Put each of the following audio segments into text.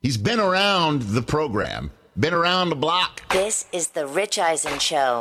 He's been around the program, been around the block. This is the Rich Eisen Show.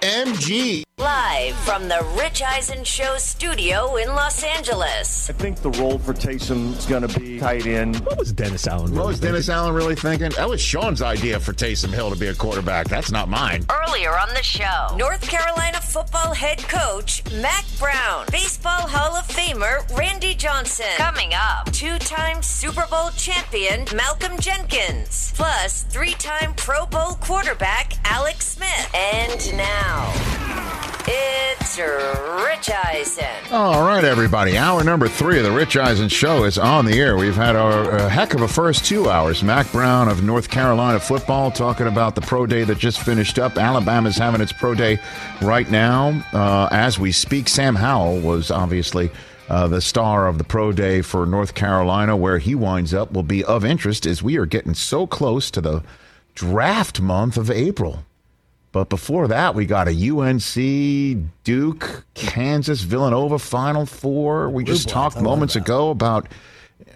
OMG. Live from the Rich Eisen Show studio in Los Angeles. I think the role for Taysom is going to be tight end. What was Dennis Allen? What really was Dennis Allen really thinking? That was Sean's idea for Taysom Hill to be a quarterback. That's not mine. Earlier on the show, North Carolina football head coach Mack Brown, Baseball Hall of Famer Randy Johnson. Coming up, two time Super Bowl champion Malcolm Jenkins, plus three time Pro Bowl quarterback Alex Smith. And now, it's Rich Eisen. All right, everybody. Hour number three of the Rich Eisen Show is on the air. We've had a, a heck of a first two hours. Mack Brown of North Carolina football talking about the pro day that just finished up. Alabama's having its pro day right now uh, as we speak. Sam Howell was obviously. Uh, the star of the pro day for North Carolina, where he winds up, will be of interest as we are getting so close to the draft month of April. But before that, we got a UNC, Duke, Kansas, Villanova Final Four. We just Blue talked moments ago about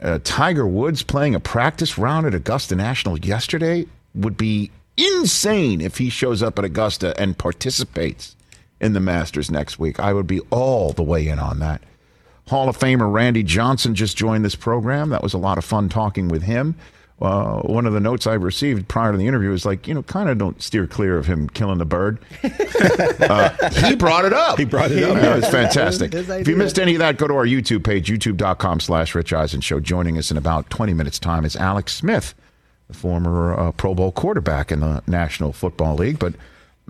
uh, Tiger Woods playing a practice round at Augusta National yesterday. Would be insane if he shows up at Augusta and participates in the Masters next week. I would be all the way in on that. Hall of Famer Randy Johnson just joined this program. That was a lot of fun talking with him. Uh, one of the notes I received prior to the interview was like, you know, kind of don't steer clear of him killing the bird. uh, he brought it up. He brought it up. Yeah, it's fantastic. If you missed any of that, go to our YouTube page, youtube.com slash Rich Eisen Show. Joining us in about 20 minutes' time is Alex Smith, the former uh, Pro Bowl quarterback in the National Football League. But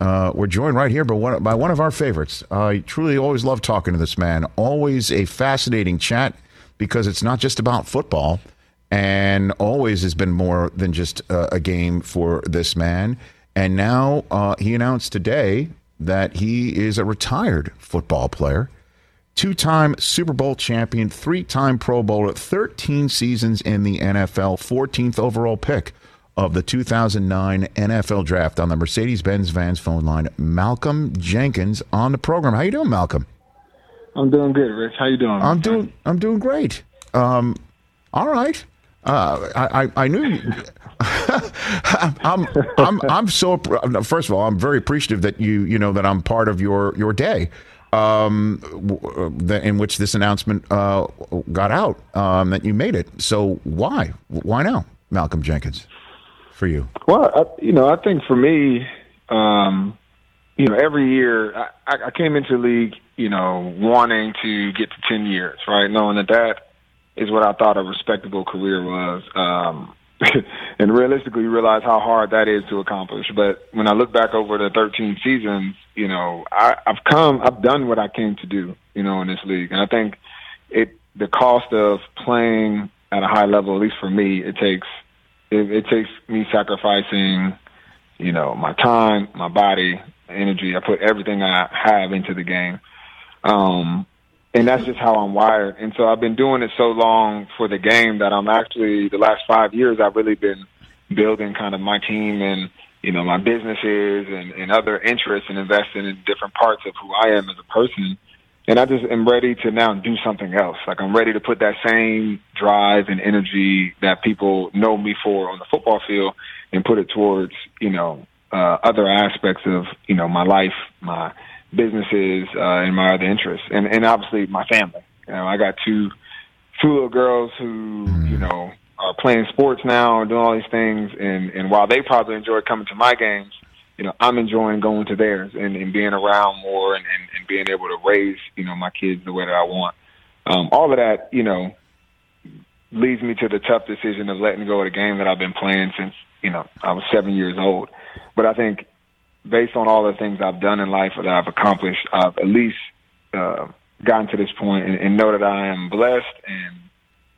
uh, we're joined right here by one, by one of our favorites. I truly always love talking to this man. Always a fascinating chat because it's not just about football and always has been more than just uh, a game for this man. And now uh, he announced today that he is a retired football player, two time Super Bowl champion, three time Pro Bowler, 13 seasons in the NFL, 14th overall pick of the 2009 NFL draft on the Mercedes Benz Vans phone line. Malcolm Jenkins on the program. How you doing, Malcolm? I'm doing good, Rich. How you doing? I'm doing. I'm doing great. Um, all right. Uh, I, I knew. I'm I'm I'm so. First of all, I'm very appreciative that you you know that I'm part of your your day. Um, in which this announcement uh, got out um, that you made it. So why why now, Malcolm Jenkins, for you? Well, I, you know, I think for me, um, you know, every year I, I I came into the league, you know, wanting to get to ten years, right? Knowing that that is what I thought a respectable career was. Um, and realistically you realize how hard that is to accomplish. But when I look back over the 13 seasons, you know, I, I've come, I've done what I came to do, you know, in this league. And I think it, the cost of playing at a high level, at least for me, it takes, it, it takes me sacrificing, you know, my time, my body, energy. I put everything I have into the game. Um, and that's just how I'm wired. And so I've been doing it so long for the game that I'm actually the last five years I've really been building kind of my team and you know my businesses and, and other interests and investing in different parts of who I am as a person. And I just am ready to now do something else. Like I'm ready to put that same drive and energy that people know me for on the football field and put it towards you know uh, other aspects of you know my life, my businesses uh, and my other interests, and and obviously my family. You know, I got two two little girls who you know are playing sports now and doing all these things, and and while they probably enjoy coming to my games, you know, I'm enjoying going to theirs and, and being around more and, and and being able to raise you know my kids the way that I want. Um, all of that, you know, leads me to the tough decision of letting go of the game that I've been playing since you know I was seven years old. But I think based on all the things I've done in life that I've accomplished, I've at least uh, gotten to this point and, and know that I am blessed and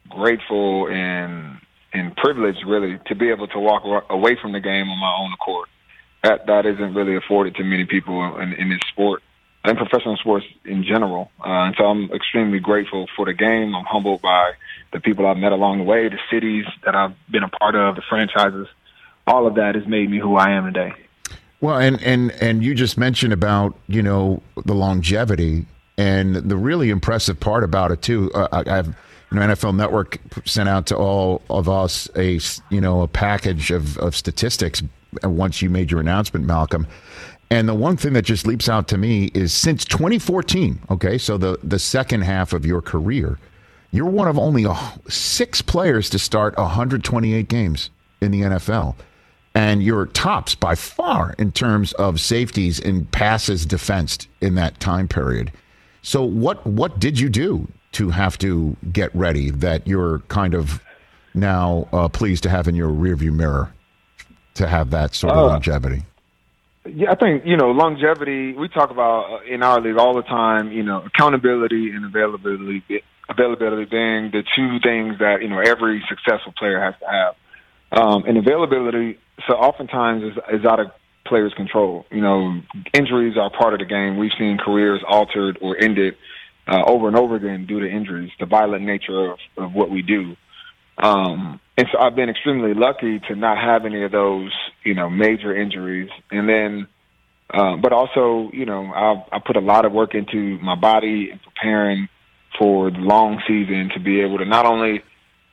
grateful and and privileged, really, to be able to walk away from the game on my own accord. That that isn't really afforded to many people in, in this sport and professional sports in general. Uh, and so I'm extremely grateful for the game. I'm humbled by the people I've met along the way, the cities that I've been a part of, the franchises. All of that has made me who I am today. Well, and and and you just mentioned about you know the longevity and the really impressive part about it too. Uh, I, I've NFL Network sent out to all of us a you know a package of, of statistics once you made your announcement, Malcolm. And the one thing that just leaps out to me is since 2014, okay, so the, the second half of your career, you're one of only six players to start 128 games in the NFL. And you're tops by far in terms of safeties and passes defensed in that time period. So what what did you do to have to get ready that you're kind of now uh, pleased to have in your rearview mirror to have that sort of uh, longevity? Yeah, I think you know longevity. We talk about uh, in our league all the time. You know, accountability and availability. Availability being the two things that you know every successful player has to have. Um, and availability, so oftentimes is, is out of players' control. You know, injuries are part of the game. We've seen careers altered or ended uh, over and over again due to injuries, the violent nature of, of what we do. Um, and so I've been extremely lucky to not have any of those, you know, major injuries. And then, uh, but also, you know, I, I put a lot of work into my body and preparing for the long season to be able to not only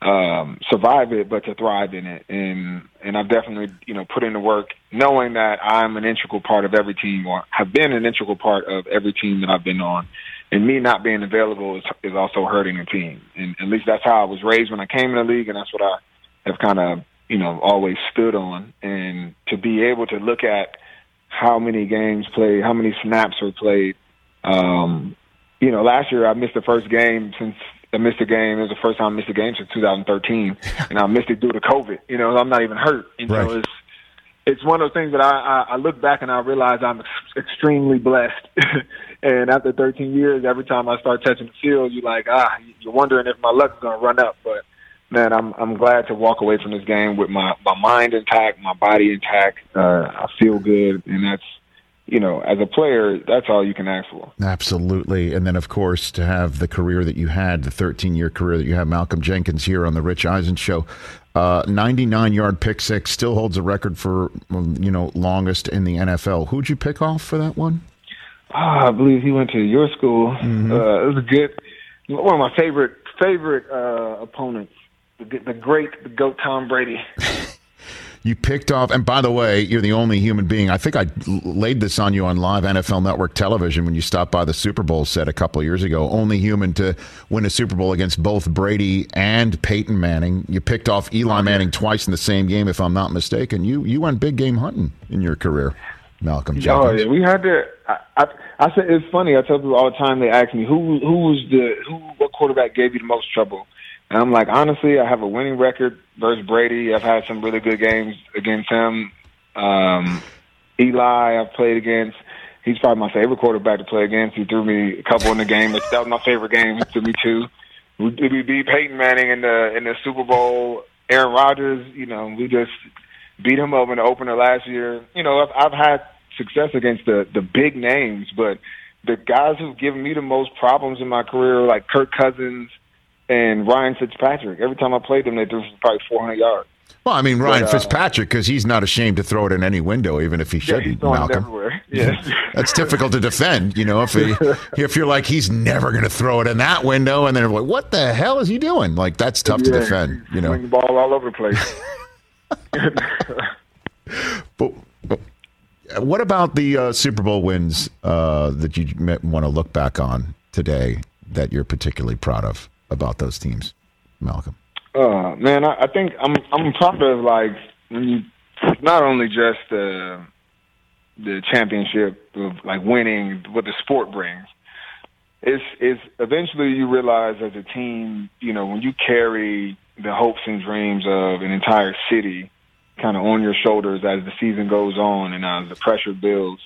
um, survive it, but to thrive in it. And and I've definitely, you know, put in the work, knowing that I'm an integral part of every team, or have been an integral part of every team that I've been on and me not being available is, is also hurting the team. And at least that's how I was raised when I came in the league, and that's what I have kind of you know always stood on. And to be able to look at how many games played, how many snaps were played. Um, you know, last year I missed the first game since I missed a game. It was the first time I missed a game since 2013, and I missed it due to COVID. You know, I'm not even hurt. You know, right. it's it's one of those things that I, I, I look back and I realize I'm ex- extremely blessed. and after 13 years, every time I start touching the field, you're like, ah, you're wondering if my luck's going to run up. But man, I'm I'm glad to walk away from this game with my my mind intact, my body intact. Uh, I feel good, and that's you know, as a player, that's all you can ask for. Absolutely. And then, of course, to have the career that you had, the 13 year career that you have, Malcolm Jenkins here on the Rich Eisen Show. Uh, 99 yard pick six still holds a record for, you know, longest in the NFL. Who'd you pick off for that one? Oh, I believe he went to your school. Mm-hmm. Uh, it was a good, one of my favorite, favorite uh, opponents. The, the great, the GOAT Tom Brady. You picked off, and by the way, you're the only human being. I think I laid this on you on live NFL Network television when you stopped by the Super Bowl set a couple years ago. Only human to win a Super Bowl against both Brady and Peyton Manning. You picked off Eli oh, Manning twice in the same game, if I'm not mistaken. You you went big game hunting in your career, Malcolm. Oh yeah, we had to. I, I, I said it's funny. I tell people all the time. They ask me who who was the who what quarterback gave you the most trouble and I'm like, honestly, I have a winning record versus Brady. I've had some really good games against him. Um, Eli, I've played against. He's probably my favorite quarterback to play against. He threw me a couple in the game. That was my favorite game. He threw me two. We, we beat Peyton Manning in the in the Super Bowl. Aaron Rodgers, you know, we just beat him up in the opener last year. You know, I've, I've had success against the the big names, but the guys who've given me the most problems in my career, like Kirk Cousins and Ryan Fitzpatrick. Every time I played them, they threw probably 400 yards. Well, I mean Ryan but, uh, Fitzpatrick because he's not ashamed to throw it in any window, even if he shouldn't. Yeah, Malcolm. everywhere. Yes. That's difficult to defend, you know. If he, if you're like he's never going to throw it in that window, and then like, what the hell is he doing? Like that's tough yeah, to defend, you know. the ball all over the place. but, but, what about the uh, Super Bowl wins uh, that you want to look back on today that you're particularly proud of? About those teams, Malcolm? Uh, man, I, I think I'm I'm proud of like when you not only just the the championship of like winning what the sport brings. It's it's eventually you realize as a team, you know, when you carry the hopes and dreams of an entire city kind of on your shoulders as the season goes on and as the pressure builds,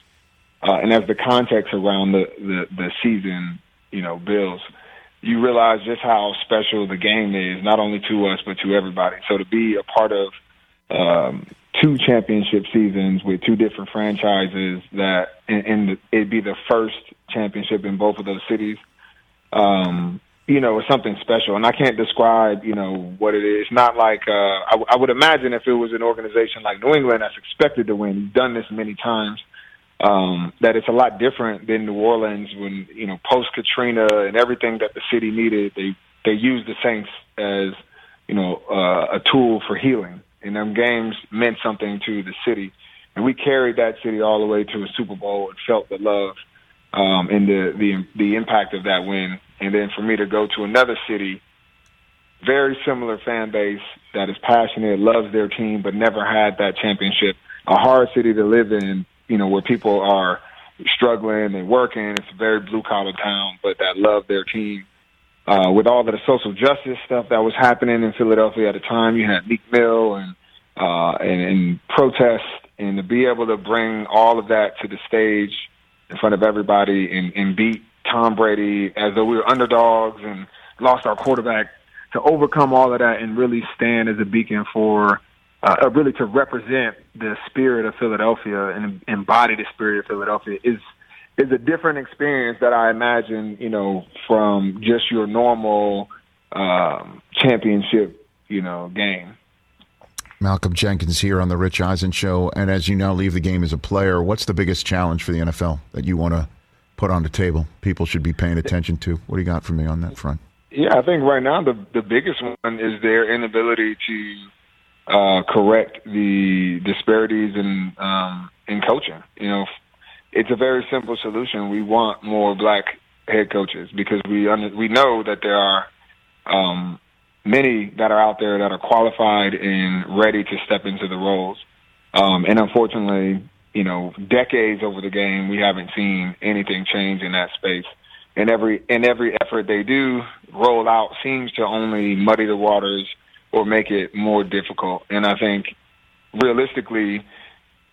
uh, and as the context around the, the the season, you know, builds you realize just how special the game is, not only to us but to everybody. So to be a part of um, two championship seasons with two different franchises that, and, and it'd be the first championship in both of those cities. Um, you know, it's something special, and I can't describe, you know, what it is. Not like uh, I, I would imagine if it was an organization like New England that's expected to win. Done this many times um, that it's a lot different than New Orleans when you know post Katrina and everything that the city needed. They they used the Saints as you know uh, a tool for healing, and them games meant something to the city, and we carried that city all the way to a Super Bowl and felt the love um, and the the the impact of that win, and then for me to go to another city, very similar fan base that is passionate, loves their team, but never had that championship. A hard city to live in, you know, where people are struggling and working. It's a very blue collar town, but that love their team. Uh, with all of the social justice stuff that was happening in Philadelphia at the time, you had Meek Mill and uh, and, and protest, and to be able to bring all of that to the stage in front of everybody and, and beat Tom Brady as though we were underdogs and lost our quarterback to overcome all of that and really stand as a beacon for uh, uh, really to represent the spirit of Philadelphia and embody the spirit of Philadelphia is is a different experience that I imagine, you know, from just your normal um, championship, you know, game. Malcolm Jenkins here on the Rich Eisen Show, and as you now leave the game as a player, what's the biggest challenge for the NFL that you want to put on the table? People should be paying attention to. What do you got for me on that front? Yeah, I think right now the the biggest one is their inability to uh, correct the disparities in um, in coaching. You know, it's a very simple solution. We want more black head coaches because we under, we know that there are um, many that are out there that are qualified and ready to step into the roles. Um, and unfortunately, you know, decades over the game, we haven't seen anything change in that space and every and every effort they do roll out seems to only muddy the waters or make it more difficult. And I think realistically,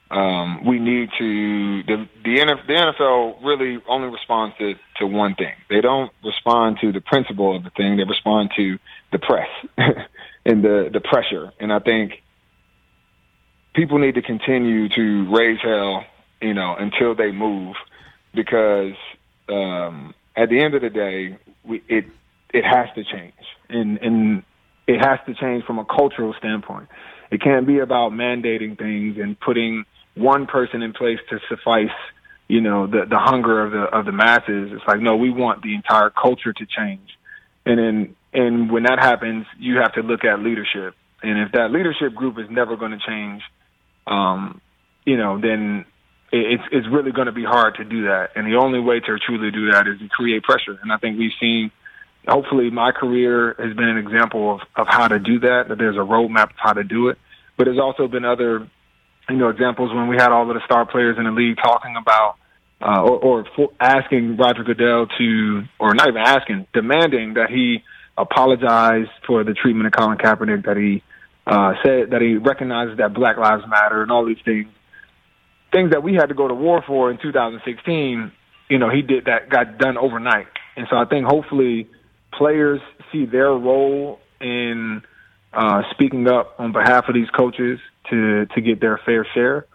um, we need to the the, NF, the NFL really only responds to, to one thing. They don't respond to the principle of the thing. They respond to the press and the the pressure. And I think people need to continue to raise hell, you know, until they move, because um, at the end of the day, we, it it has to change, and and it has to change from a cultural standpoint. It can't be about mandating things and putting one person in place to suffice, you know, the the hunger of the of the masses. It's like no, we want the entire culture to change, and then and when that happens, you have to look at leadership, and if that leadership group is never going to change, um, you know, then it's it's really going to be hard to do that. And the only way to truly do that is to create pressure. And I think we've seen. Hopefully, my career has been an example of of how to do that. That there's a roadmap of how to do it. But there's also been other, you know, examples when we had all of the star players in the league talking about. Uh, or, or asking Roger Goodell to, or not even asking, demanding that he apologize for the treatment of Colin Kaepernick, that he uh, said that he recognizes that Black Lives Matter and all these things things that we had to go to war for in 2016, you know, he did that got done overnight. And so I think hopefully players see their role in uh, speaking up on behalf of these coaches to to get their fair share.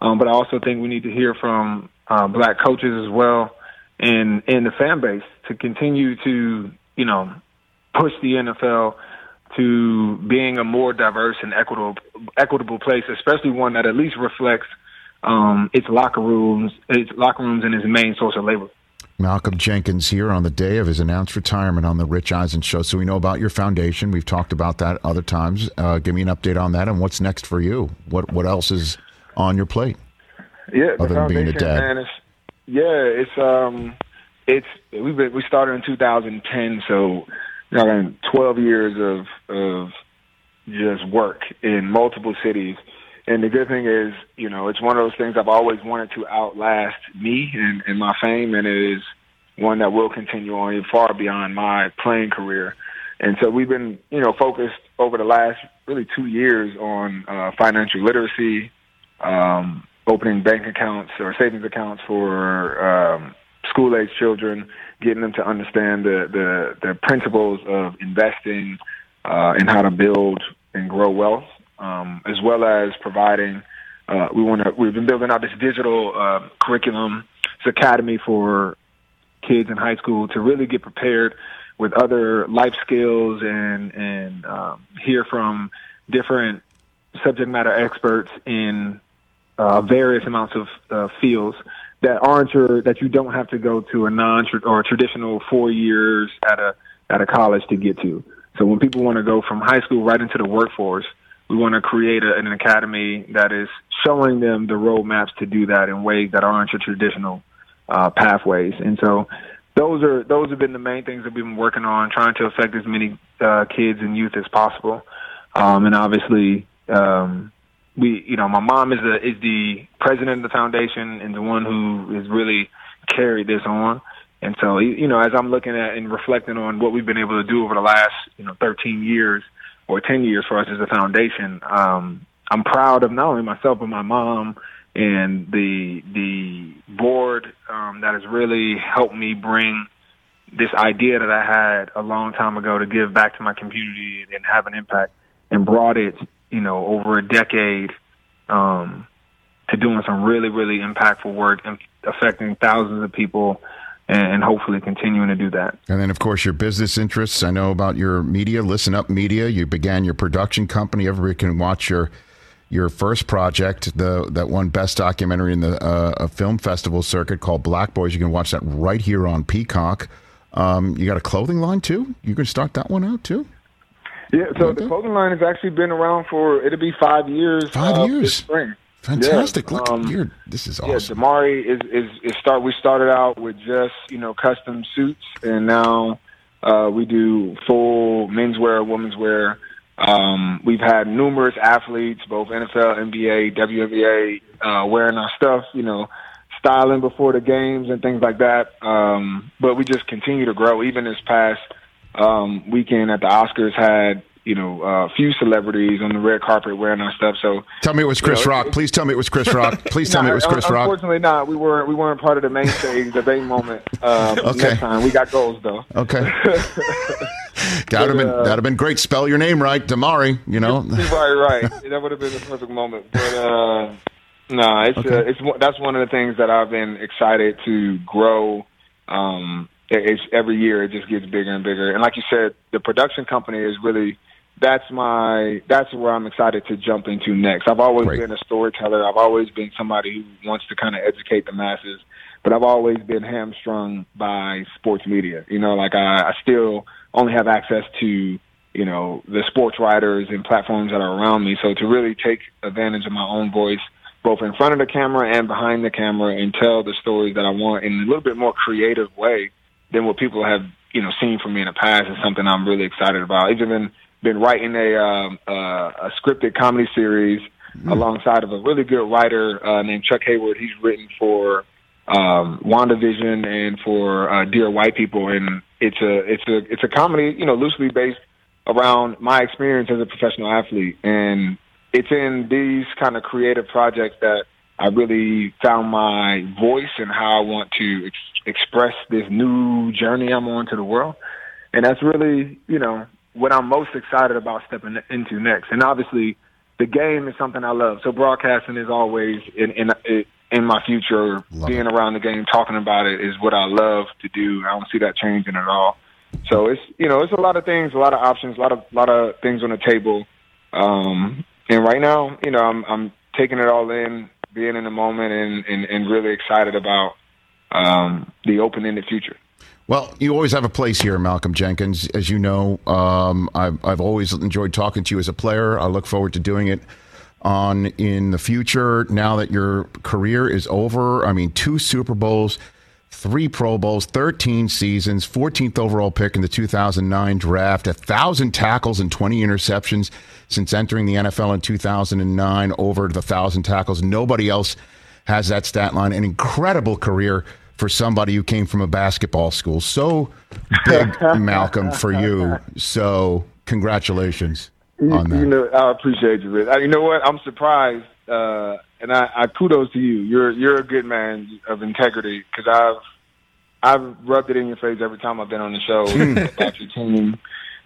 Um, but I also think we need to hear from uh, black coaches as well and and the fan base to continue to you know push the NFL to being a more diverse and equitable equitable place, especially one that at least reflects um, its locker rooms, its locker rooms, and its main source of labor. Malcolm Jenkins here on the day of his announced retirement on the Rich Eisen show. So we know about your foundation. We've talked about that other times. Uh, give me an update on that and what's next for you. What what else is on your plate? Yeah, other than being a dad. Man, it's, yeah, it's um, it's we've been, we started in 2010, so you know, 12 years of of just work in multiple cities and the good thing is, you know, it's one of those things I've always wanted to outlast me and, and my fame, and it is one that will continue on far beyond my playing career. And so we've been, you know, focused over the last really two years on uh, financial literacy, um, opening bank accounts or savings accounts for um, school age children, getting them to understand the the, the principles of investing uh, and how to build and grow wealth um, as well as providing. Uh, we want to. We've been building out this digital uh, curriculum, this academy for kids in high school to really get prepared with other life skills and and um, hear from different subject matter experts in uh, various amounts of uh, fields that aren't your that you don't have to go to a non or a traditional four years at a at a college to get to. So when people want to go from high school right into the workforce, we want to create a, an academy that is showing them the roadmaps to do that in ways that aren't your traditional uh, pathways. And so those are those have been the main things that we've been working on, trying to affect as many uh, kids and youth as possible. Um, and obviously, um, we you know my mom is the is the president of the foundation and the one who has really carried this on. And so you know, as I'm looking at and reflecting on what we've been able to do over the last you know 13 years or 10 years for us as a foundation, um, I'm proud of not only myself but my mom and the the board um, that has really helped me bring this idea that I had a long time ago to give back to my community and have an impact, and brought it, you know, over a decade um, to doing some really really impactful work and affecting thousands of people and hopefully continuing to do that. And then, of course, your business interests. I know about your media, Listen Up Media. You began your production company. Everybody can watch your your first project, the that one best documentary in the uh, film festival circuit called Black Boys. You can watch that right here on Peacock. Um, you got a clothing line too. You can start that one out too. Yeah, so the clothing line has actually been around for it'll be five years. Five uh, years. spring. Fantastic! Yeah. Look, um, you're, this is awesome. Yeah, Damari is, is is start. We started out with just you know custom suits, and now uh, we do full menswear, women's wear. Um, we've had numerous athletes, both NFL, NBA, WNBA, uh, wearing our stuff, you know, styling before the games and things like that. Um, but we just continue to grow. Even this past um, weekend at the Oscars had you know, a uh, few celebrities on the red carpet wearing our stuff. So tell me it was Chris you know, Rock. Please tell me it was Chris Rock. Please tell me it was Chris Rock. Unfortunately, not. We weren't. We weren't part of the main stage, the main moment. Um, okay. Next time we got goals though. Okay. that would have been uh, that'd have been great. Spell your name right, Damari. You know. right, right. That would have been the perfect moment. But uh, no, it's okay. uh, it's that's one of the things that I've been excited to grow. Um, it's every year it just gets bigger and bigger. And like you said, the production company is really that's my that's where I'm excited to jump into next. I've always Great. been a storyteller. I've always been somebody who wants to kind of educate the masses, but I've always been hamstrung by sports media. You know, like I, I still only have access to you know the sports writers and platforms that are around me. So to really take advantage of my own voice, both in front of the camera and behind the camera, and tell the stories that I want in a little bit more creative way than what people have you know seen from me in the past is something I'm really excited about. Even been writing a um, uh, a scripted comedy series mm. alongside of a really good writer uh, named Chuck Hayward. He's written for um, WandaVision and for uh, Dear White People, and it's a it's a it's a comedy, you know, loosely based around my experience as a professional athlete, and it's in these kind of creative projects that I really found my voice and how I want to ex- express this new journey I'm on to the world. And that's really, you know, what I'm most excited about stepping into next. And obviously, the game is something I love. So broadcasting is always in in in my future. Love Being it. around the game, talking about it is what I love to do. I don't see that changing at all. So it's you know it's a lot of things, a lot of options, a lot of lot of things on the table. Um, and right now, you know, I'm I'm taking it all in, being in the moment, and and, and really excited about um, the open-ended future. Well, you always have a place here, Malcolm Jenkins. As you know, um, I've, I've always enjoyed talking to you as a player. I look forward to doing it on in the future. Now that your career is over, I mean, two Super Bowls, three Pro Bowls, 13 seasons, 14th overall pick in the 2009 draft, a thousand tackles and 20 interceptions since entering the NFL in 2009, over the thousand tackles. Nobody else has that stat line. An incredible career for somebody who came from a basketball school. So big, Malcolm, for you. So congratulations on that. You know, I appreciate you. You know what? I'm surprised, uh, and I, I kudos to you. You're you're a good man of integrity because I've I've rubbed it in your face every time I've been on the show hmm. about your team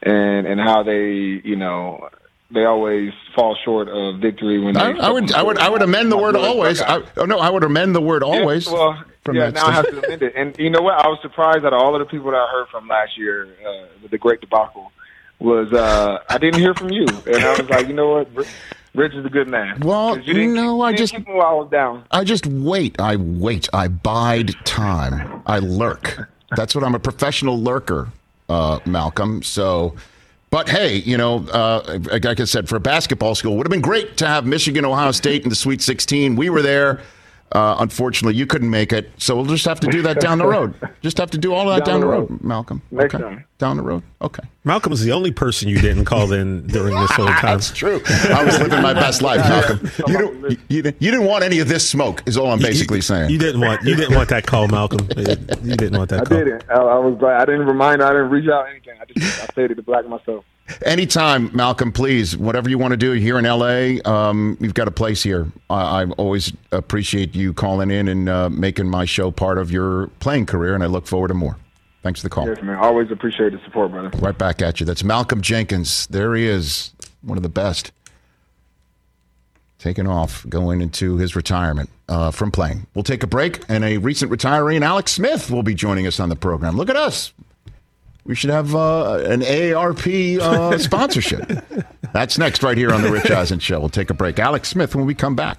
and and how they you know they always fall short of victory when I, I would I would I would amend the word always. I, oh no, I would amend the word always. Yeah, well, yeah, now I have to amend it. And you know what? I was surprised that all of the people that I heard from last year uh, with the great debacle was uh, I didn't hear from you, and I was like, you know what? Rich is a good man. Well, you know, I just keep I was down. I just wait. I wait. I bide time. I lurk. That's what I'm a professional lurker. uh, Malcolm. So, but hey, you know, uh, like I said, for a basketball school, would have been great to have Michigan, Ohio State in the Sweet 16. We were there. Uh, unfortunately, you couldn't make it, so we'll just have to do that down the road. Just have to do all of that down, down the road. road, Malcolm. Next okay. time. Down the road. Okay. Malcolm Malcolm's the only person you didn't call in during this whole time. That's true. I was living my best life, Malcolm. You, don't, you, you, you, didn't want any of this smoke. Is all I'm basically you, saying. You didn't want. You didn't want that call, Malcolm. You didn't want that I call. I didn't. I, I was. I didn't remind. I didn't reach out anything. I just. I said it to black myself. Anytime, Malcolm, please, whatever you want to do here in LA, um, you've got a place here. I, I always appreciate you calling in and uh, making my show part of your playing career, and I look forward to more. Thanks for the call. Yes, man. Always appreciate the support, brother. Right back at you. That's Malcolm Jenkins. There he is, one of the best. Taking off, going into his retirement uh, from playing. We'll take a break, and a recent retiree, and Alex Smith, will be joining us on the program. Look at us. We should have uh, an AARP uh, sponsorship. That's next, right here on the Rich Eisen Show. We'll take a break. Alex Smith when we come back.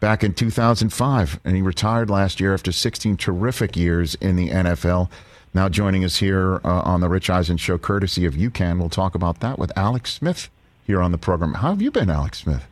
Back in 2005, and he retired last year after 16 terrific years in the NFL. Now joining us here uh, on the Rich Eisen Show, courtesy of UCAN. We'll talk about that with Alex Smith here on the program. How have you been, Alex Smith?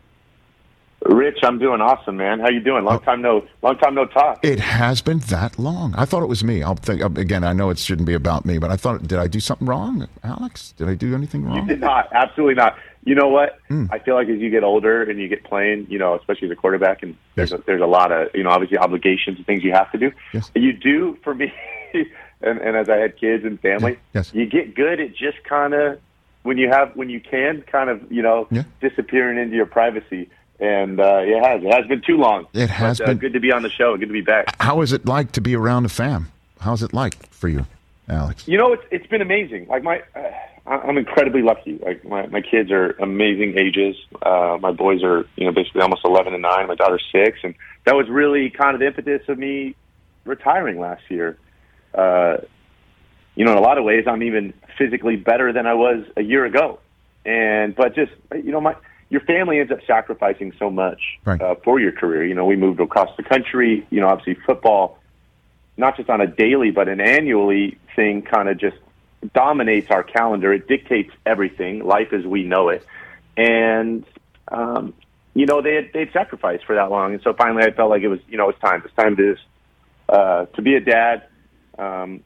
Rich, I'm doing awesome, man. How you doing? Long time no, long time no talk. It has been that long. I thought it was me. I'll think again. I know it shouldn't be about me, but I thought, did I do something wrong, Alex? Did I do anything wrong? You did not. Absolutely not. You know what? Mm. I feel like as you get older and you get playing, you know, especially as a quarterback, and there's yes. a, there's a lot of you know obviously obligations and things you have to do. Yes. You do for me, and, and as I had kids and family, yes. you get good at just kind of when you have when you can kind of you know yeah. disappearing into your privacy and uh, it has. It has been too long. It has but, uh, been. Good to be on the show. Good to be back. How is it like to be around a fam? How's it like for you, Alex? You know, it's it's been amazing. Like my, uh, I'm incredibly lucky. Like my my kids are amazing ages. Uh, my boys are you know basically almost 11 and nine. My daughter's six, and that was really kind of the impetus of me retiring last year. Uh, you know, in a lot of ways, I'm even physically better than I was a year ago. And but just you know my your family ends up sacrificing so much right. uh, for your career. You know, we moved across the country. You know, obviously football, not just on a daily but an annually thing, kind of just dominates our calendar. It dictates everything, life as we know it, and um, you know they had, they'd sacrificed for that long, and so finally I felt like it was you know it's time. It's time to uh, to be a dad. Um,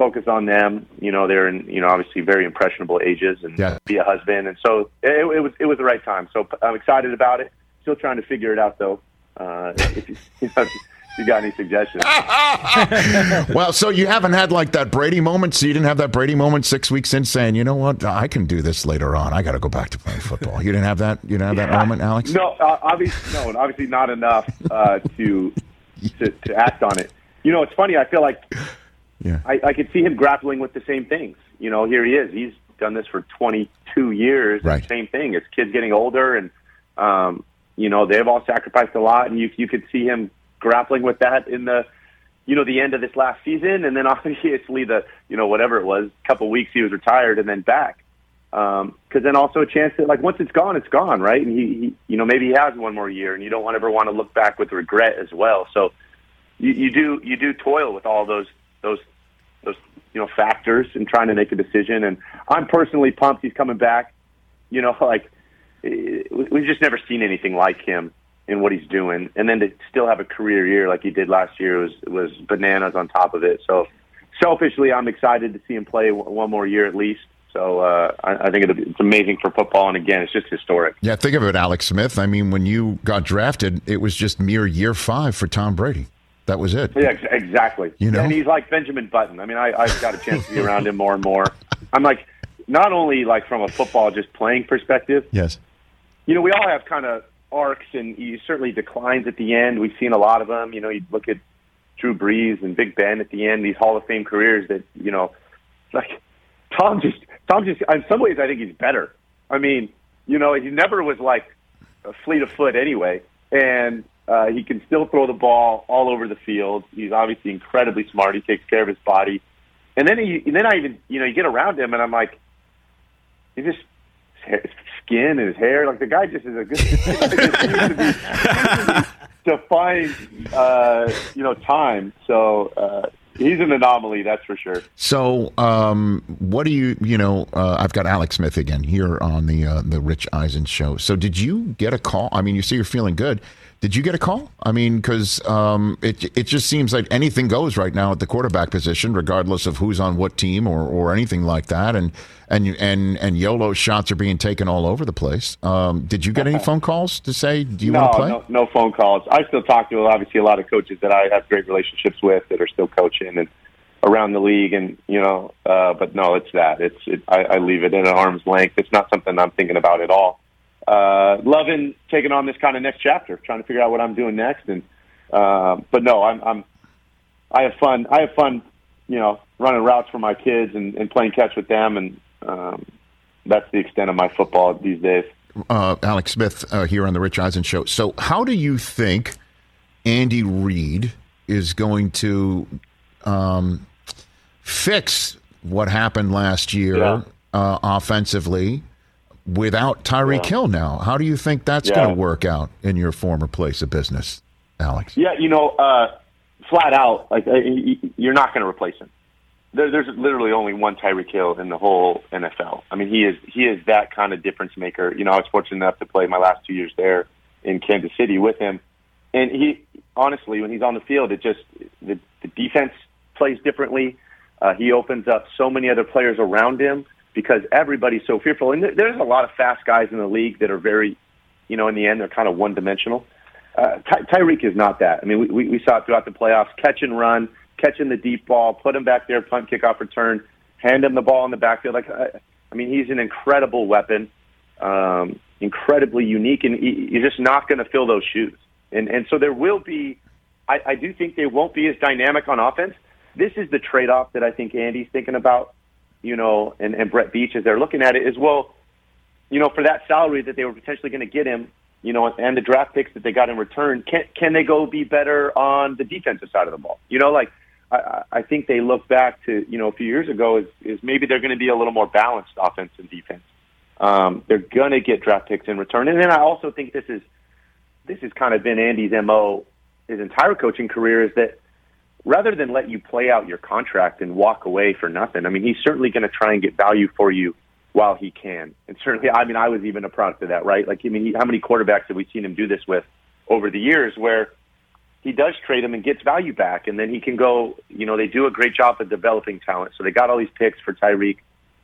focus on them. You know, they're in you know obviously very impressionable ages, and yeah. be a husband. And so it, it was it was the right time. So I'm excited about it. Still trying to figure it out though. Uh, if you, you, know, you got any suggestions? well, so you haven't had like that Brady moment. So you didn't have that Brady moment six weeks in, saying, "You know what? I can do this later on. I got to go back to playing football." You didn't have that. You didn't have that moment, Alex. No, uh, obviously no, and obviously not enough uh, to, to to act on it. You know, it's funny. I feel like Yeah. I, I could see him grappling with the same things. You know, here he is. He's done this for 22 years. Right. Same thing. His kids getting older, and um, you know they've all sacrificed a lot, and you you could see him grappling with that in the you know the end of this last season, and then obviously the you know whatever it was, couple weeks he was retired, and then back. Um, because then also a chance that like once it's gone, it's gone, right? And he, he you know maybe he has one more year, and you don't ever want to look back with regret as well. So you, you do you do toil with all those those those you know factors and trying to make a decision. And I'm personally pumped he's coming back. You know, like we've just never seen anything like him in what he's doing, and then to still have a career year like he did last year was was bananas on top of it. So selfishly, I'm excited to see him play one more year at least. So uh, I, I think be, it's amazing for football, and again, it's just historic. Yeah, think of it, Alex Smith. I mean, when you got drafted, it was just mere year five for Tom Brady. That was it. Yeah, ex- exactly. You know? and he's like Benjamin Button. I mean, I, I've got a chance to be around him more and more. I'm like, not only like from a football just playing perspective. Yes. You know, we all have kind of arcs, and he certainly declines at the end. We've seen a lot of them. You know, you look at Drew Brees and Big Ben at the end. These Hall of Fame careers that you know, like Tom just Tom just in some ways I think he's better. I mean, you know, he never was like a fleet of foot anyway, and uh, he can still throw the ball all over the field. He's obviously incredibly smart. He takes care of his body, and then he and then I even you know you get around him and I'm like, he just his skin his hair like the guy just is a good. to define uh, you know time. So uh, he's an anomaly, that's for sure. So, um, what do you, you know, uh, I've got Alex Smith again here on the uh, the Rich Eisen show. So, did you get a call? I mean, you say you're feeling good. Did you get a call? I mean, because um, it it just seems like anything goes right now at the quarterback position, regardless of who's on what team or, or anything like that. And and and and YOLO shots are being taken all over the place. Um, did you get any phone calls to say, do you no, want to play? no, no phone calls. I still talk to obviously a lot of coaches that I have great relationships with that are still coaching and around the league, and you know, uh, but no, it's that. It's it, I, I leave it at an arm's length. It's not something I'm thinking about at all. Uh, loving taking on this kind of next chapter, trying to figure out what I'm doing next, and uh, but no, I'm, I'm I have fun. I have fun, you know, running routes for my kids and, and playing catch with them, and um, that's the extent of my football these days. uh, Alex Smith uh, here on the Rich Eisen show. So, how do you think Andy Reid is going to um, fix what happened last year Yeah. uh, offensively without Tyreek Yeah. Hill now? How do you think that's Yeah. going to work out in your former place of business, Alex? Yeah, you know, uh, flat out, like uh, you're not going to replace him. There, there's literally only one Tyreek Hill in the whole NFL. I mean, he is he is that kind of difference maker. You know, I was fortunate enough to play my last two years there in Kansas City with him, and he honestly, when he's on the field, it just the, the defense plays differently. Uh, he opens up so many other players around him because everybody's so fearful. And there's a lot of fast guys in the league that are very, you know, in the end, they're kind of one dimensional. Uh, Ty- Tyreek is not that. I mean, we, we, saw it throughout the playoffs catch and run, catching the deep ball, put him back there, punt, kickoff, return, hand him the ball in the backfield. Like, I, I mean, he's an incredible weapon, um, incredibly unique, and he, you're just not going to fill those shoes. And, and so there will be, I, I do think they won't be as dynamic on offense. This is the trade off that I think Andy's thinking about, you know, and, and Brett Veach as they're looking at it is, well, you know, for that salary that they were potentially going to get him, you know, and the draft picks that they got in return, can can they go be better on the defensive side of the ball? You know, like I, I think they look back to you know a few years ago is is maybe they're going to be a little more balanced offense and defense. Um, they're going to get draft picks in return, and then I also think this is this has kind of been Andy's mo his entire coaching career is that rather than let you play out your contract and walk away for nothing, I mean, he's certainly going to try and get value for you while he can. And certainly, I mean, I was even a product of that, right? Like, I mean, how many quarterbacks have we seen him do this with over the years where he does trade him and gets value back, and then he can go, you know, they do a great job of developing talent. So they got all these picks for Tyreek.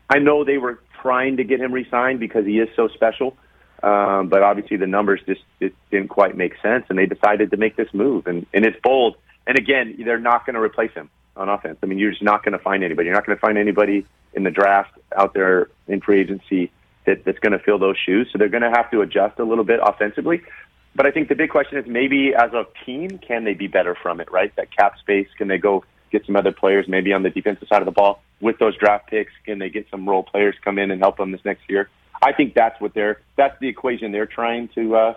I know they were trying to get him re-signed because he is so special. Um, but obviously, the numbers just it didn't quite make sense, and they decided to make this move. And, and it's bold. And again, they're not going to replace him on offense. I mean, you're just not going to find anybody. You're not going to find anybody in the draft out there in free agency that, that's going to fill those shoes. So they're going to have to adjust a little bit offensively. But I think the big question is maybe as a team, can they be better from it, right? That cap space, can they go get some other players maybe on the defensive side of the ball with those draft picks? Can they get some role players come in and help them this next year? I think that's what they're that's the equation they're trying to uh,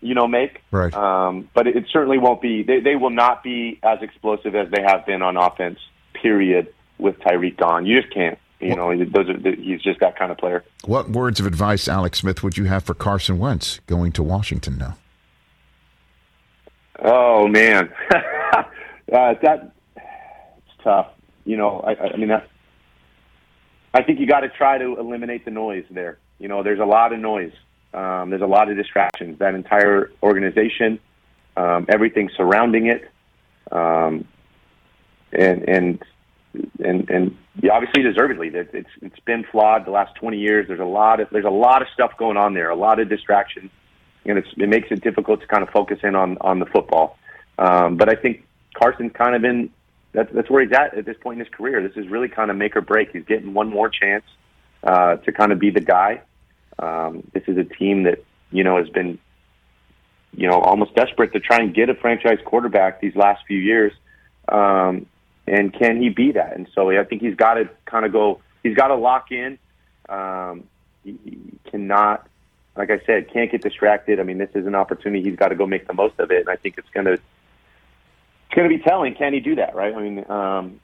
you know make. Right. Um, but it, it certainly won't be. They, they will not be as explosive as they have been on offense. Period. With Tyreek gone, you just can't. You know, those are, he's just that kind of player. What words of advice, Alex Smith, would you have for Carson Wentz going to Washington now? Oh man, uh, that it's tough. You know, I, I mean, that, I think you got to try to eliminate the noise there. You know, there's a lot of noise. Um, there's a lot of distractions. That entire organization, um, everything surrounding it, um, and and and and obviously deservedly. It's it's been flawed the last 20 years. There's a lot of there's a lot of stuff going on there, a lot of distractions, and it's, it makes it difficult to kind of focus in on on the football. Um, but I think Carson's kind of in that's that's where he's at at this point in his career. This is really kind of make or break. He's getting one more chance uh, to kind of be the guy. Um, this is a team that you know has been you know almost desperate to try and get a franchise quarterback these last few years. Um, and can he be that? And so I think he's got to kind of go. He's got to lock in. Um, he, he cannot, like I said, can't get distracted. I mean, this is an opportunity. He's got to go make the most of it, and I think it's going to it's going to be telling. Can he do that? Right? I mean, um,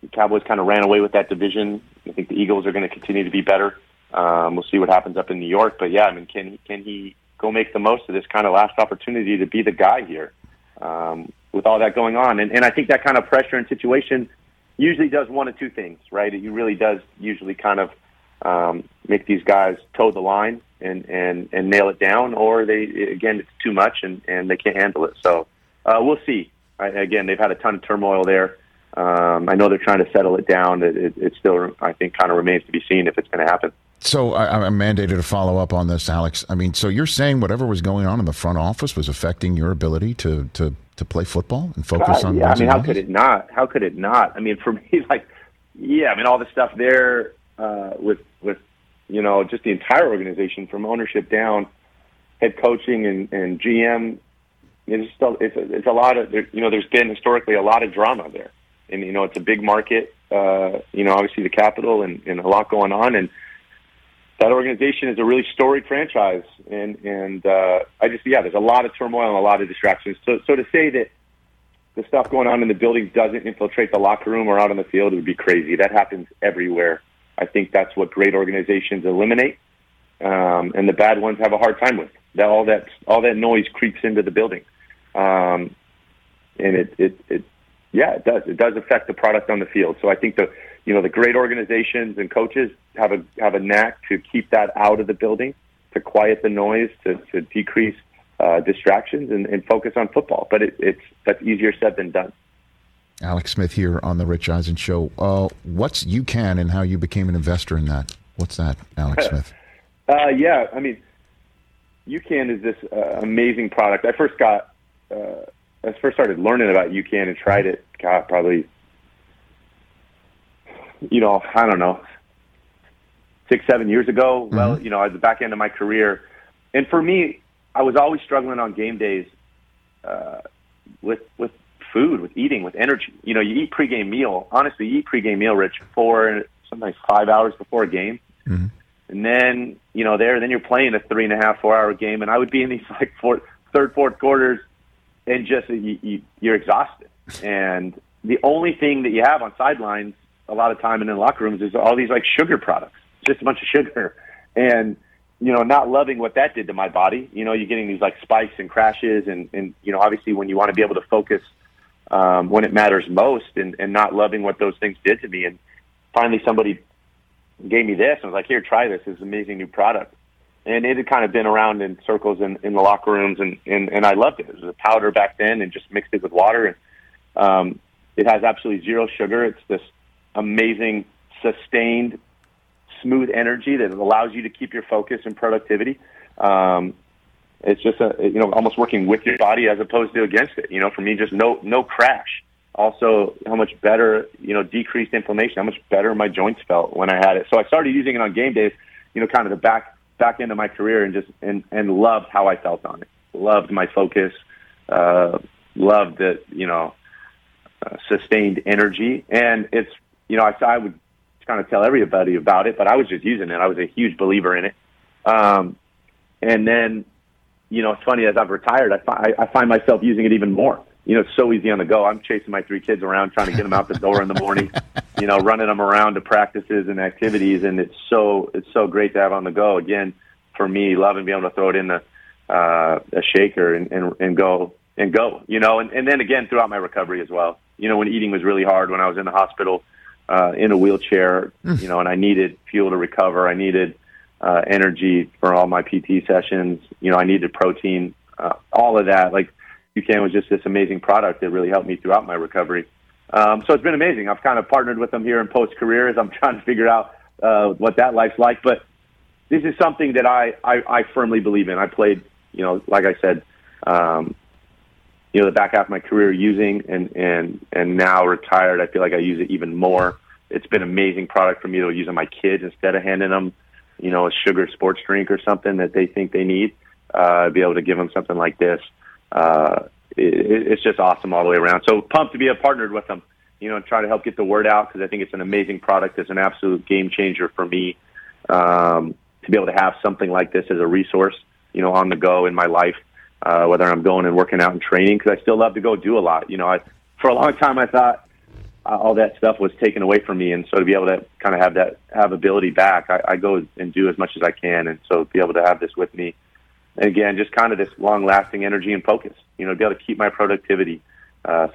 the Cowboys kind of ran away with that division. I think the Eagles are going to continue to be better. Um, we'll see what happens up in New York, but yeah, I mean, can he can he go make the most of this kind of last opportunity to be the guy here? Um, with all that going on. And, and I think that kind of pressure and situation usually does one of two things, right? It really does usually kind of um, make these guys toe the line and, and, and nail it down, or they, again, it's too much and, and they can't handle it. So uh, we'll see. I, again, they've had a ton of turmoil there. Um, I know they're trying to settle it down. It, it, it still, I think, kind of remains to be seen if it's going to happen. So I, I'm mandated to follow up on this, Alex. I mean, so you're saying whatever was going on in the front office was affecting your ability to to to play football and focus God, on? Yeah, I mean, how could it not? How could it not? I mean, for me, like, yeah, I mean, all the stuff there uh, with with you know just the entire organization from ownership down, head coaching and, and GM. It's still it's a, it's a lot of you know. There's been historically a lot of drama there, and you know it's a big market. Uh, you know, obviously the capital and, and a lot going on, and that organization is a really storied franchise, and and uh, I just yeah, there's a lot of turmoil and a lot of distractions. So so to say that the stuff going on in the building doesn't infiltrate the locker room or out on the field would be crazy. That happens everywhere. I think that's what great organizations eliminate, um, and the bad ones have a hard time with. That all that all that noise creeps into the building, um, and it, it it yeah, it does. It does affect the product on the field. So I think the you know the great organizations and coaches have a have a knack to keep that out of the building, to quiet the noise, to, to decrease uh, distractions, and, and focus on football. But it, it's that's easier said than done. Alex Smith here on the Rich Eisen Show. Uh, what's UCAN and how you became an investor in that? What's that, Alex Smith? uh, yeah, I mean, UCAN is this uh, amazing product. I first got, uh, I first started learning about UCAN and tried it. God, probably you know, I don't know, six, seven years ago. Mm-hmm. Well, you know, at the back end of my career. And for me, I was always struggling on game days uh, with with food, with eating, with energy. You know, you eat pregame meal. Honestly, you eat pregame meal, Rich, four sometimes five hours before a game. Mm-hmm. And then, you know, there, then you're playing a three and a half, four hour game, and I would be in these like fourth, third, fourth quarters, and just you, you, you're exhausted. And the only thing that you have on sidelines a lot of time and in locker rooms is all these like sugar products, just a bunch of sugar, and you know, not loving what that did to my body. You know, you're getting these like spikes and crashes, and and you know, obviously when you want to be able to focus um, when it matters most, and and not loving what those things did to me, and finally somebody gave me this and was like, here, try this. It's an amazing new product. And it had kind of been around in circles in, in the locker rooms, and, and, and I loved it. It was a powder back then, and just mixed it with water. And um, it has absolutely zero sugar. It's this amazing, sustained, smooth energy that allows you to keep your focus and productivity. Um, it's just a you know almost working with your body as opposed to against it. You know, for me, just no no crash. Also, how much better you know decreased inflammation, how much better my joints felt when I had it. So I started using it on game days. You know, kind of the back back end of my career, and just and and loved how I felt on it. Loved my focus. Uh, loved the you know uh, sustained energy, and it's you know I, I would kind of tell everybody about it, but I was just using it. I was a huge believer in it. Um, and then you know, it's funny as I've retired, I, fi- I find myself using it even more. You know, it's so easy on the go. I'm chasing my three kids around, trying to get them out the door in the morning. You know, running them around to practices and activities, and it's so it's so great to have on the go. Again, for me, loving being able to throw it in the uh, a shaker and, and and go and go. You know, and, and then again throughout my recovery as well. You know, when eating was really hard, when I was in the hospital uh, in a wheelchair, you know, and I needed fuel to recover. I needed uh, energy for all my PT sessions. You know, I needed protein, uh, all of that. Like UCAN was just this amazing product that really helped me throughout my recovery. Um, so it's been amazing. I've kind of partnered with them here in post career as I'm trying to figure out uh, what that life's like. But this is something that I, I, I firmly believe in. I played, you know, like I said, um, you know, the back half of my career using and, and, and now retired, I feel like I use it even more. It's been an amazing product for me to use on my kids instead of handing them you know, a sugar sports drink or something that they think they need, uh, be able to give them something like this. Uh, it, it's just awesome all the way around. So pumped to be a partnered with them, you know, and try to help get the word out because I think it's an amazing product. It's an absolute game changer for me um, to be able to have something like this as a resource, you know, on the go in my life, uh, whether I'm going and working out and training because I still love to go do a lot. You know, I, for a long time I thought uh, all that stuff was taken away from me, and so to be able to kind of have that have ability back, I, I go and do as much as I can, and so be able to have this with me, and again, just kind of this long lasting energy and focus, you know, to be able to keep my productivity,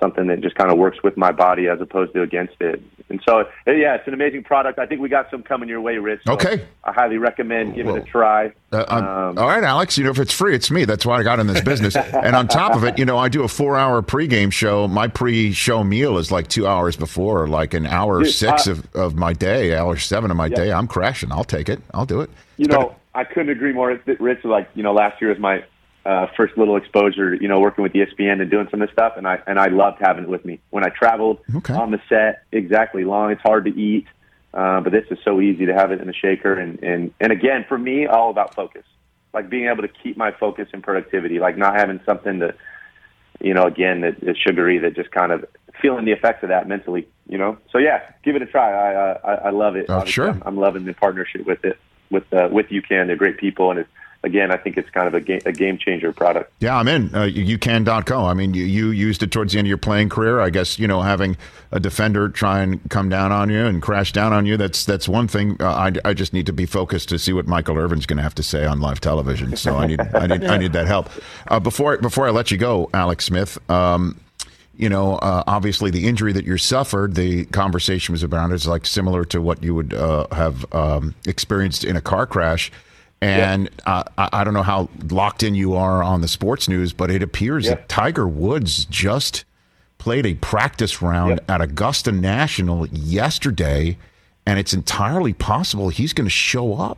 something that just kind of works with my body as opposed to against it. And so, uh, yeah, it's an amazing product. I think we got some coming your way, Rich. So Okay. I highly recommend giving it a try. Uh, Um, all right, Alex. You know, if it's free, it's me. That's why I got in this business. and on top of it, you know, I do a four-hour pregame show. My pre-show meal is like two hours before, like an hour Dude, six uh, of, of my day, hour seven of my day. I'm crashing. I'll take it. I'll do it. You know, I couldn't agree more. It's- Rich, like you know, last year was my uh, first little exposure. You know, working with ESPN and doing some of this stuff, and I and I loved having it with me when I traveled Okay. on the set. Exactly, long. It's hard to eat, uh, but this is so easy to have it in a shaker. And and and again, for me, all about focus. Like being able to keep my focus and productivity. Like not having something to, you know, again that is sugary that just kind of feeling the effects of that mentally. You know, so yeah, give it a try. I uh, I, I love it. Obviously, sure. I'm, I'm loving the partnership with it with uh, with UCAN. They're great people, and it's, again, I think it's kind of a game, a game changer product. Yeah, I'm in. Uh, you can.co. I mean, you, you used it towards the end of your playing career. I guess, you know, having a defender try and come down on you and crash down on you, that's that's one thing. Uh, I, I just need to be focused to see what Michael Irvin's going to have to say on live television. So I need I need, I need that help. Uh, before, before I let you go, Alex Smith, um, you know, uh, obviously the injury that you suffered, the conversation was about is like similar to what you would uh, have um, experienced in a car crash. And uh, I, I don't know how locked in you are on the sports news, but it appears Yeah. that Tiger Woods just played a practice round Yeah. at Augusta National yesterday, and it's entirely possible he's going to show up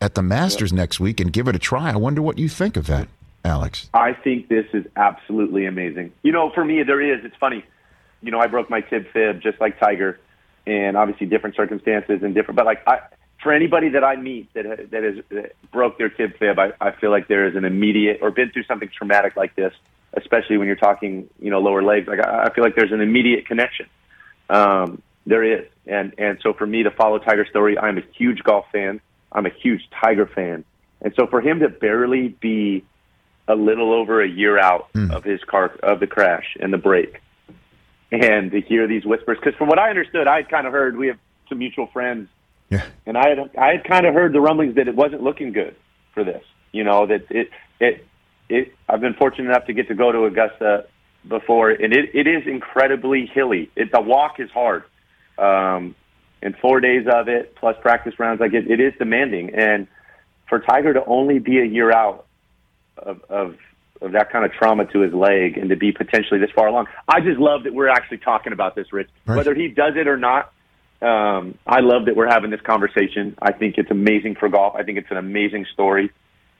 at the Masters next week and give it a try. I wonder what you think of that, Alex. I think this is absolutely amazing. You know, for me, there is. It's funny. You know, I broke my tib fib just like Tiger, and obviously different circumstances and different. But like, I, for anybody that I meet that that has that broke their tib fib, I, I feel like there is an immediate or been through something traumatic like this, especially when you're talking, you know, lower legs. Like, I, I feel like there's an immediate connection. Um, there is, and and so for me to follow Tiger's story, I'm a huge golf fan. I'm a huge Tiger fan, and so for him to barely be a little over a year out of his car of the crash and the break, and to hear these whispers. Because from what I understood, I had kind of heard we have some mutual friends, Yeah. and I had I had kind of heard the rumblings that it wasn't looking good for this. You know that it it it. I've been fortunate enough to get to go to Augusta before, and it it is incredibly hilly. It the walk is hard. Um, and four days of it plus practice rounds, like it, it is demanding. And for Tiger to only be a year out of, of of that kind of trauma to his leg and to be potentially this far along. I just love that we're actually talking about this, Rich. Right. Whether he does it or not, um, I love that we're having this conversation. I think it's amazing for golf. I think it's an amazing story.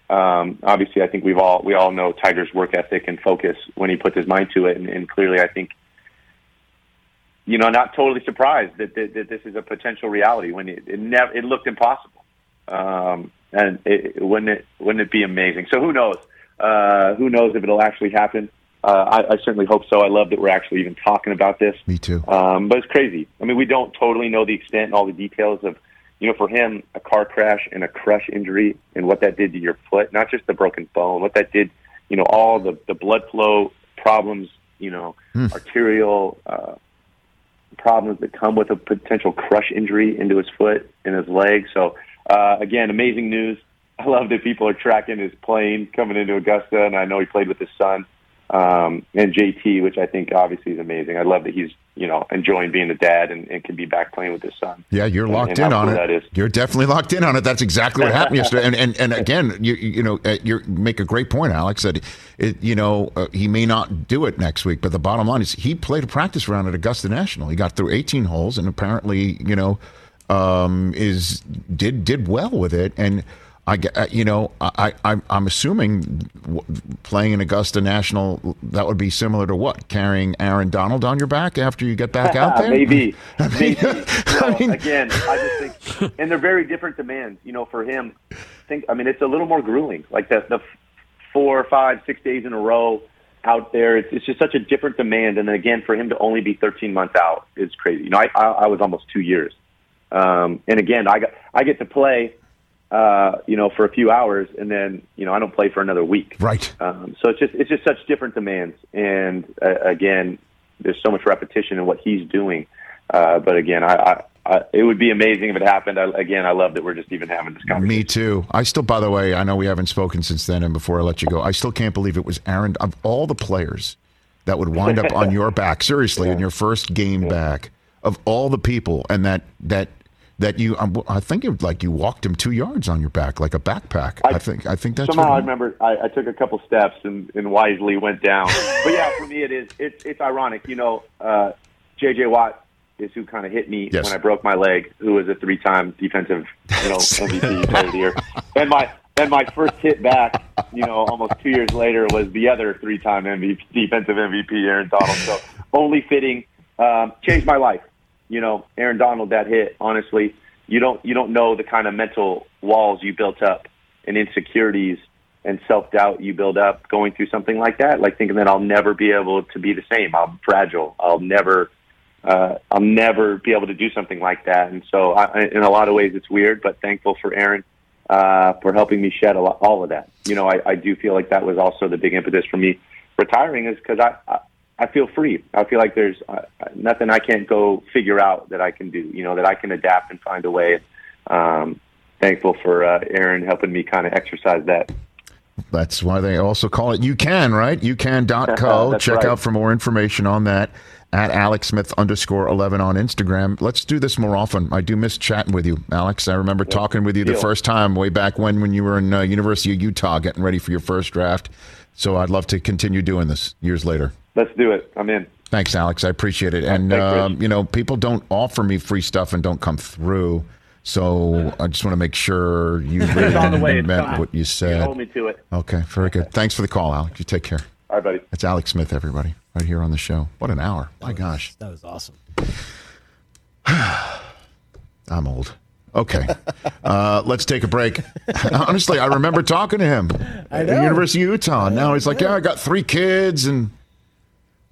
Um, obviously, I think we've all we all know Tiger's work ethic and focus when he puts his mind to it, and, and clearly, I think you know, not totally surprised that, that, that this is a potential reality when it, it never it looked impossible. Um, and it, wouldn't it wouldn't it be amazing? So who knows? Uh, who knows if it'll actually happen? Uh, I, I certainly hope so. I love that we're actually even talking about this. Me too. Um, but it's crazy. I mean, we don't totally know the extent and all the details of, you know, for him, a car crash and a crush injury and what that did to your foot, not just the broken bone, what that did, you know, all the, the blood flow problems, you know, Mm. arterial uh, problems that come with a potential crush injury into his foot and his leg. So, uh, again, amazing news. I love that people are tracking his plane coming into Augusta, and I know he played with his son um, and JT, which I think obviously is amazing. I love that he's you know enjoying being a dad and, and can be back playing with his son. Yeah, you're locked and in on cool it. That is. You're definitely locked in on it. That's exactly what happened yesterday. And and, and again, you you know, uh, you make a great point, Alex. That it, you know uh, he may not do it next week, but the bottom line is he played a practice round at Augusta National. He got through 18 holes, and apparently, you know, um, is did did well with it. And I, uh, you know, I, I I'm assuming playing in Augusta National that would be similar to what carrying Aaron Donald on your back after you get back out there. Maybe. I mean, Maybe. I mean- again, I just think, and they're very different demands. You know, for him, I think. I mean, it's a little more grueling. Like the the four, five, six days in a row out there. It's, it's just such a different demand. And then again, for him to only be 13 months out is crazy. You know, I I, I was almost two years. Um, and again, I got I get to play. Uh, you know, for a few hours, and then you know I don't play for another week. Right. Um, so it's just it's just such different demands, and uh, again, there's so much repetition in what he's doing. Uh, but again, I, I, I it would be amazing if it happened. I, again, I love that we're just even having this conversation. Me too. I still, by the way, I know we haven't spoken since then, and before I let you go, I still can't believe it was Aaron. Of all the players that would wind up on your back, seriously, in your first game back, of all the people, and that that that you, I'm- I think it like you walked him two yards on your back like a backpack. I, think I think that's Somehow I remember I, I took a couple steps and, and wisely went down. but yeah, for me it is it's it's ironic. You know, uh, J.J. Watt is who kind of hit me Yes. when I broke my leg. Who was a three-time defensive you know MVP player of the year, and my and my first hit back, you know, almost two years later was the other three-time MVP, defensive MVP, Aaron Donald. So only fitting um, changed my life. You know, Aaron Donald that hit. Honestly, you don't you don't know the kind of mental walls you built up and insecurities and self doubt you build up going through something like that. Like thinking that I'll never be able to be the same. I'm fragile. I'll never. Uh, I'll never be able to do something like that. And so, I, in a lot of ways, it's weird, but thankful for Aaron uh, for helping me shed a lot, all of that. You know, I, I do feel like that was also the big impetus for me retiring is because I, I feel free. I feel like there's uh, nothing I can't go figure out that I can do. You know, that I can adapt and find a way. Um, thankful for uh, Aaron helping me kind of exercise that. That's why they also call it You Can, right? YouCan.co. That's Check right. out for more information on that at Alex Smith underscore 11 on Instagram. Let's do this more often. I do miss chatting with you, Alex. I remember talking with you the deal. first time way back when, when you were in uh, University of Utah getting ready for your first draft. So I'd love to continue doing this years later. Let's do it. I'm in. Thanks, Alex. I appreciate it. And, Thanks, Rich. um, you know, people don't offer me free stuff and don't come through. So I just want to make sure you really on the way. It's meant coming. what you You said. hold me to it. Okay, very good. Thanks for the call, Alex. You take care. All right, buddy. It's Alex Smith, everybody, right here on the show. What an hour. My gosh, That was awesome. I'm old. Okay. Uh, let's take a break. Honestly, I remember talking to him at the. University of Utah. Now he's like, yeah, I got three kids and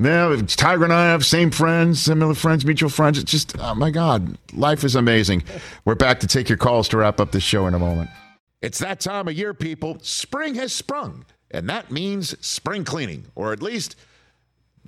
yeah, Tiger and I have same friends, similar friends, mutual friends. It's just, oh my God, life is amazing. We're back to take your calls to wrap up the show in a moment. It's that time of year, people. Spring has sprung, and that means spring cleaning, or at least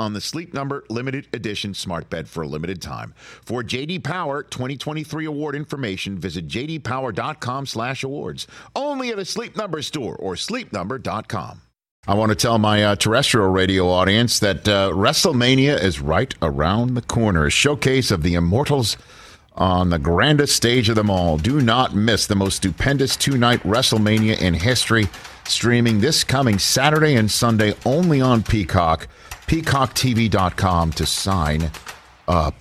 on the Sleep Number limited edition smart bed for a limited time. For JD Power 2023 award information, visit jdpower.com/awards. Only at a Sleep Number store or sleepnumber.com. I want to tell my uh, terrestrial radio audience that uh, WrestleMania is right around the corner. A showcase of the Immortals on the grandest stage of them all. Do not miss the most stupendous two night WrestleMania in history, streaming this coming Saturday and Sunday only on Peacock peacocktv.com to sign up.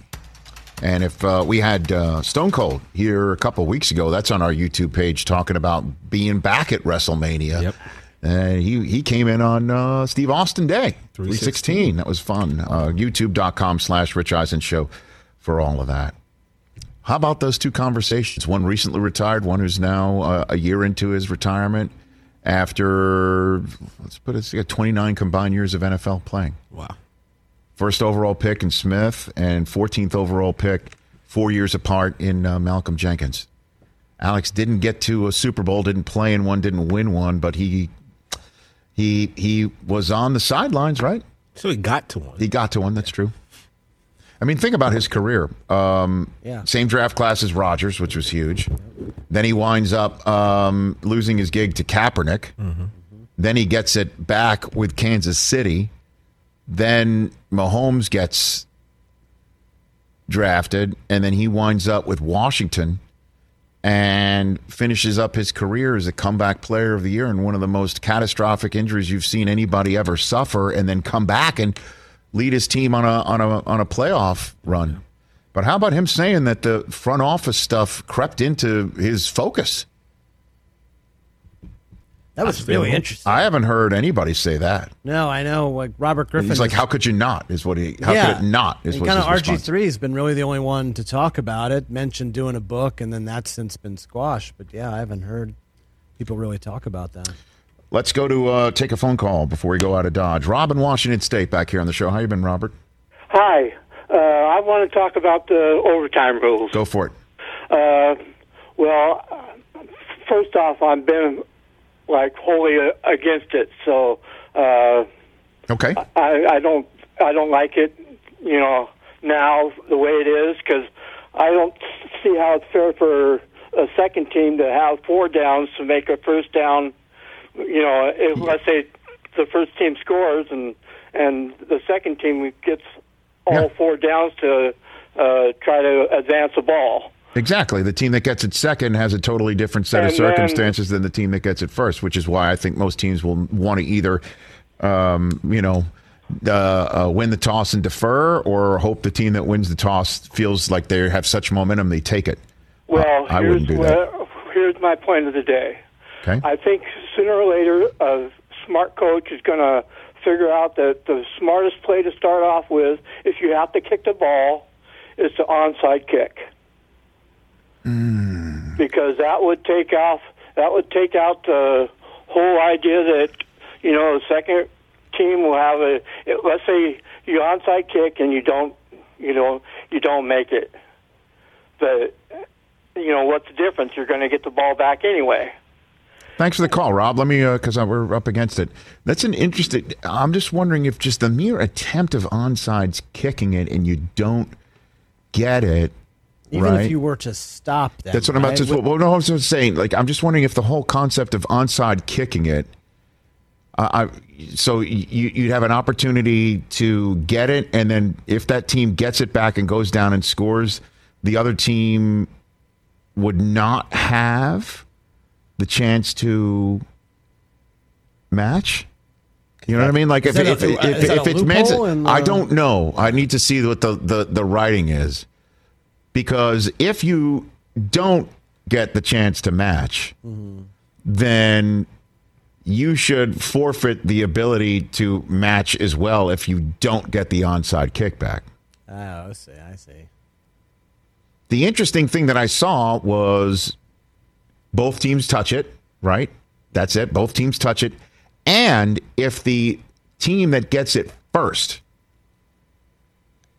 And if uh, we had uh, Stone Cold here a couple weeks ago, that's on our YouTube page talking about being back at WrestleMania. Yep. And he, he came in on uh, Steve Austin Day, 316. That was fun. Uh, YouTube.com slash Rich Eisen Show for all of that. How about those two conversations? One recently retired, one who's now uh, a year into his retirement after, let's put it, 29 combined years of NFL playing. Wow. First overall pick in Smith and 14th overall pick four years apart in uh, Malcolm Jenkins. Alex didn't get to a Super Bowl, didn't play in one, didn't win one, but he he he was on the sidelines, right? So he got to one. He got to one. That's true. I mean, think about his career. Um, Yeah. Same draft class as Rodgers, which was huge. Then he winds up um, losing his gig to Kaepernick. Then he gets it back with Kansas City. Then Mahomes gets drafted, and then he winds up with Washington and finishes up his career as a comeback player of the year and one of the most catastrophic injuries you've seen anybody ever suffer, and then come back and lead his team on a on a on a playoff run. But how about him saying that the front office stuff crept into his focus? That was really interesting. I haven't heard anybody say that. No, I know. Like Robert Griffin. He's like, "How could you not?" Is what he. How could it not? Is what kind of RG three has been really the only one to talk about it. Mentioned doing a book, and then that's since been squashed. But yeah, I haven't heard people really talk about that. Let's go to uh, take a phone call before we go out of Dodge. Rob in Washington State back here on the show. How you been, Robert? Hi. Uh, I want to talk about the overtime rules. Go for it. Uh, well, first off, I've been like wholly uh, against it, so uh, Okay. I, I don't I don't like it. You know now the way it is because I don't see how it's fair for a second team to have four downs to make a first down. You know, if, let's say the first team scores and and the second team gets all Yeah. four downs to uh, try to advance the ball. Exactly. The team that gets it second has a totally different set of And then- circumstances than the team that gets it first, which is why I think most teams will want to either, um, you know, uh, uh, win the toss and defer, or hope the team that wins the toss feels like they have such momentum they take it. Well, I here's wouldn't do that. where- here's my point of the day. Okay. I think sooner or later, a smart coach is going to figure out that the smartest play to start off with, if you have to kick the ball, is the onside kick. Hmm. Because that would take off. That would take out the whole idea that you know the second team will have a. It, let's say you onside kick and you don't, you know, you don't make it. But you know what's the difference? You're going to get the ball back anyway. Thanks for the call, Rob. Let me, because we're up against it. That's an interesting. I'm just wondering if just the mere attempt of onsides kicking it and you don't get it, Even right? if you were to stop that. That's what I'm about right? to. Well, no, I was just saying. Like, I'm just wondering if the whole concept of onside kicking it. Uh, I, so you, you'd have an opportunity to get it, and then if that team gets it back and goes down and scores, the other team would not have the chance to match. You know what I mean? Like if uh, that if, a- if, if it's meant, loophole in I don't know. I need to see what the, the the writing is because if you don't get the chance to match, mm-hmm. then you should forfeit the ability to match as well if you don't get the onside kickback. Oh, I see. I see. The interesting thing that I saw was both teams touch it, right? That's it. Both teams touch it. And if the team that gets it first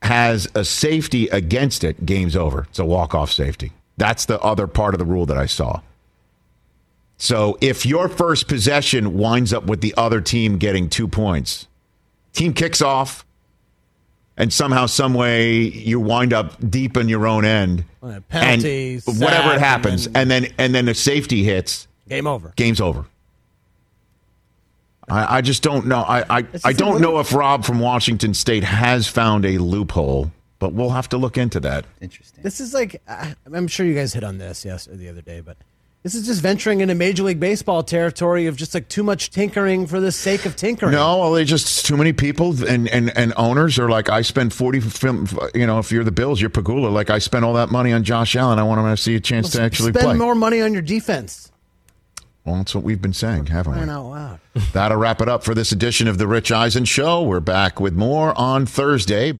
has a safety against it, game's over. It's a walk off safety. That's the other part of the rule that I saw. So if your first possession winds up with the other team getting two points, team kicks off, and somehow, some way, you wind up deep in your own end, Well, penalty, and whatever it happens, and and then and then the safety hits, Game over. game's over. I, I just don't know. I I, I don't know if Rob from Washington State has found a loophole, but we'll have to look into that. Interesting. This is like I'm sure you guys hit on this yes the other day, but this is just venturing into Major League Baseball territory of just like too much tinkering for the sake of tinkering. No, well, they just too many people and, and, and owners are like, I spend forty. You know, if you're the Bills, you're Pegula. Like I spent all that money on Josh Allen. I want him to see a chance to actually spend play. more money on your defense. Well, that's what we've been saying, haven't we? Out loud. That'll wrap it up for this edition of the Rich Eisen Show. We're back with more on Thursday.